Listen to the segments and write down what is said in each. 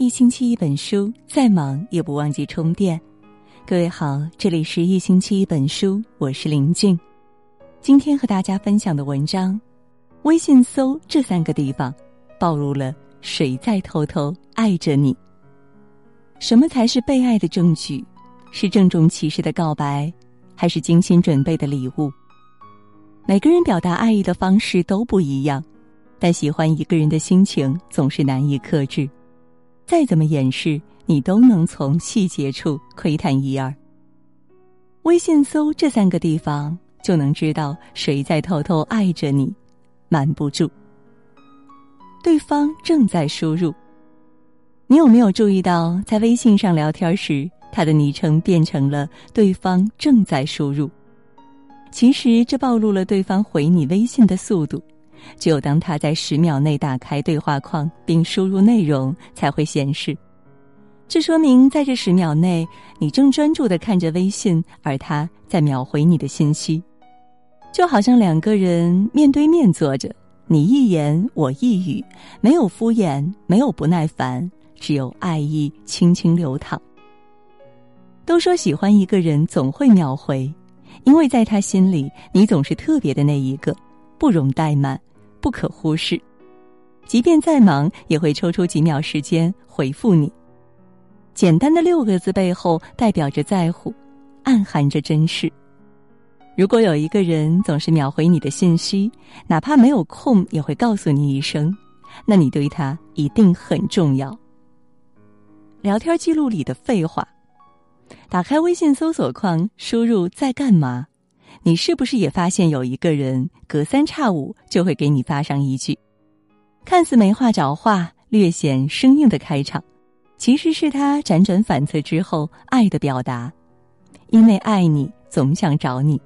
一星期一本书，再忙也不忘记充电。各位好，这里是一星期一本书，我是林静。今天和大家分享的文章，微信搜这三个地方，暴露了谁在偷偷爱着你。什么才是被爱的证据？是郑重其事的告白，还是精心准备的礼物？每个人表达爱意的方式都不一样，但喜欢一个人的心情总是难以克制。再怎么掩饰，你都能从细节处窥探一二。微信搜这三个地方，就能知道谁在偷偷爱着你，瞒不住。对方正在输入。你有没有注意到，在微信上聊天时，他的昵称变成了“对方正在输入”？其实这暴露了对方回你微信的速度。只有当他在十秒内打开对话框并输入内容，才会显示。这说明在这十秒内，你正专注的看着微信，而他在秒回你的信息。就好像两个人面对面坐着，你一言我一语，没有敷衍，没有不耐烦，只有爱意轻轻流淌。都说喜欢一个人总会秒回，因为在他心里，你总是特别的那一个，不容怠慢。不可忽视，即便再忙，也会抽出几秒时间回复你。简单的六个字背后，代表着在乎，暗含着珍视。如果有一个人总是秒回你的信息，哪怕没有空，也会告诉你一声，那你对他一定很重要。聊天记录里的废话，打开微信搜索框，输入在干嘛。你是不是也发现有一个人隔三差五就会给你发上一句，看似没话找话、略显生硬的开场，其实是他辗转反侧之后爱的表达。因为爱你，总想找你，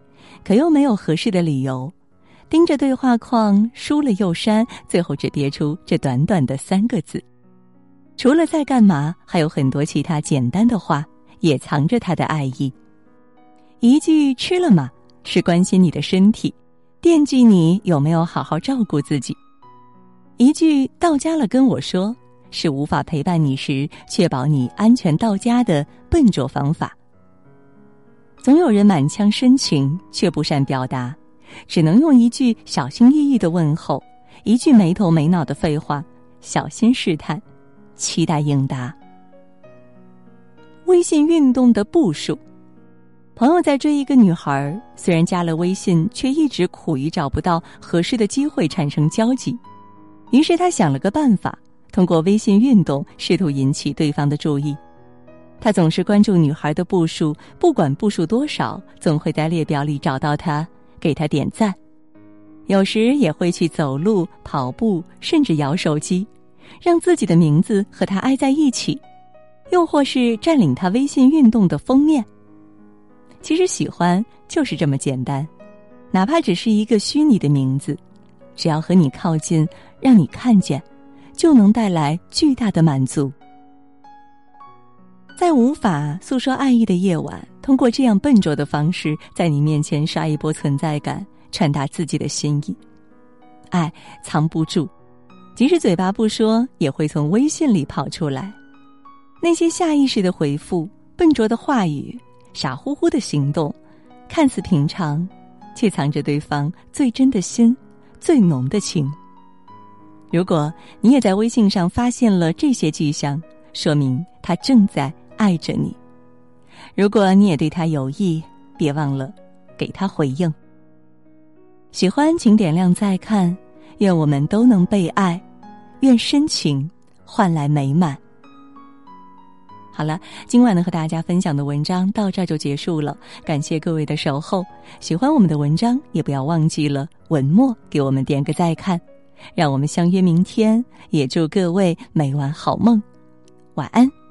可又没有合适的理由，盯着对话框输了又删，最后只憋出这短短的三个字。除了在干嘛，还有很多其他简单的话，也藏着他的爱意。一句吃了吗？是关心你的身体，惦记你有没有好好照顾自己。一句到家了跟我说，是无法陪伴你时确保你安全到家的笨拙方法。总有人满腔深情却不善表达，只能用一句小心翼翼的问候，一句没头没脑的废话，小心试探，期待应答。微信运动的步数。朋友在追一个女孩，虽然加了微信，却一直苦于找不到合适的机会产生交集。于是他想了个办法，通过微信运动试图引起对方的注意。他总是关注女孩的步数，不管步数多少，总会在列表里找到她，给她点赞。有时也会去走路、跑步，甚至摇手机，让自己的名字和她挨在一起，又或是占领她微信运动的封面。其实喜欢就是这么简单，哪怕只是一个虚拟的名字，只要和你靠近，让你看见，就能带来巨大的满足。在无法诉说爱意的夜晚，通过这样笨拙的方式，在你面前刷一波存在感，传达自己的心意。爱藏不住，即使嘴巴不说，也会从微信里跑出来。那些下意识的回复，笨拙的话语。傻乎乎的行动，看似平常，却藏着对方最真的心、最浓的情。如果你也在微信上发现了这些迹象，说明他正在爱着你。如果你也对他有意，别忘了给他回应。喜欢请点亮再看，愿我们都能被爱，愿深情换来美满。好了，今晚呢和大家分享的文章到这就结束了，感谢各位的守候。喜欢我们的文章，也不要忘记了文末给我们点个再看，让我们相约明天。也祝各位每晚好梦，晚安。